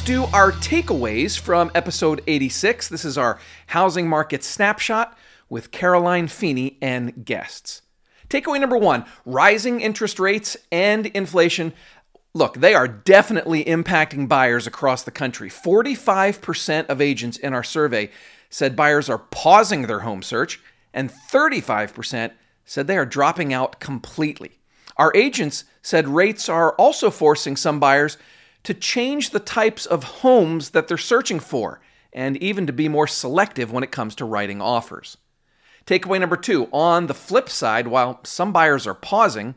do our takeaways from episode 86. This is our housing market snapshot with Caroline Feeney and guests. Takeaway number one rising interest rates and inflation. Look, they are definitely impacting buyers across the country. 45% of agents in our survey said buyers are pausing their home search, and 35% said they are dropping out completely. Our agents said rates are also forcing some buyers to change the types of homes that they're searching for, and even to be more selective when it comes to writing offers. Takeaway number two on the flip side, while some buyers are pausing,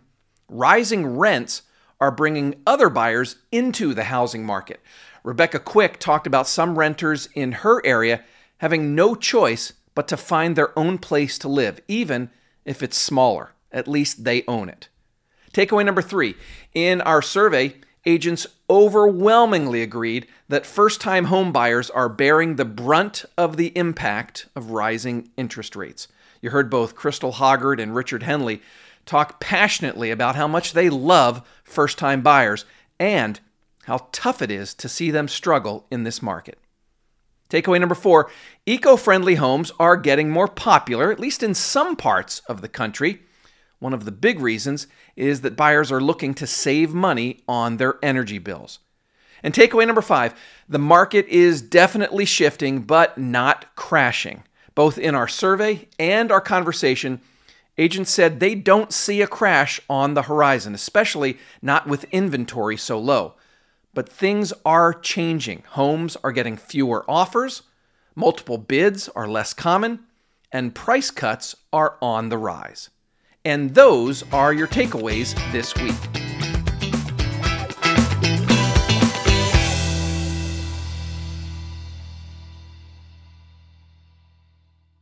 rising rents are bringing other buyers into the housing market. Rebecca Quick talked about some renters in her area having no choice but to find their own place to live, even if it's smaller. At least they own it. Takeaway number three in our survey, agents overwhelmingly agreed that first time home buyers are bearing the brunt of the impact of rising interest rates. You heard both Crystal Hoggard and Richard Henley talk passionately about how much they love first time buyers and how tough it is to see them struggle in this market. Takeaway number four eco friendly homes are getting more popular, at least in some parts of the country. One of the big reasons is that buyers are looking to save money on their energy bills. And takeaway number five the market is definitely shifting, but not crashing. Both in our survey and our conversation, agents said they don't see a crash on the horizon, especially not with inventory so low. But things are changing. Homes are getting fewer offers, multiple bids are less common, and price cuts are on the rise. And those are your takeaways this week.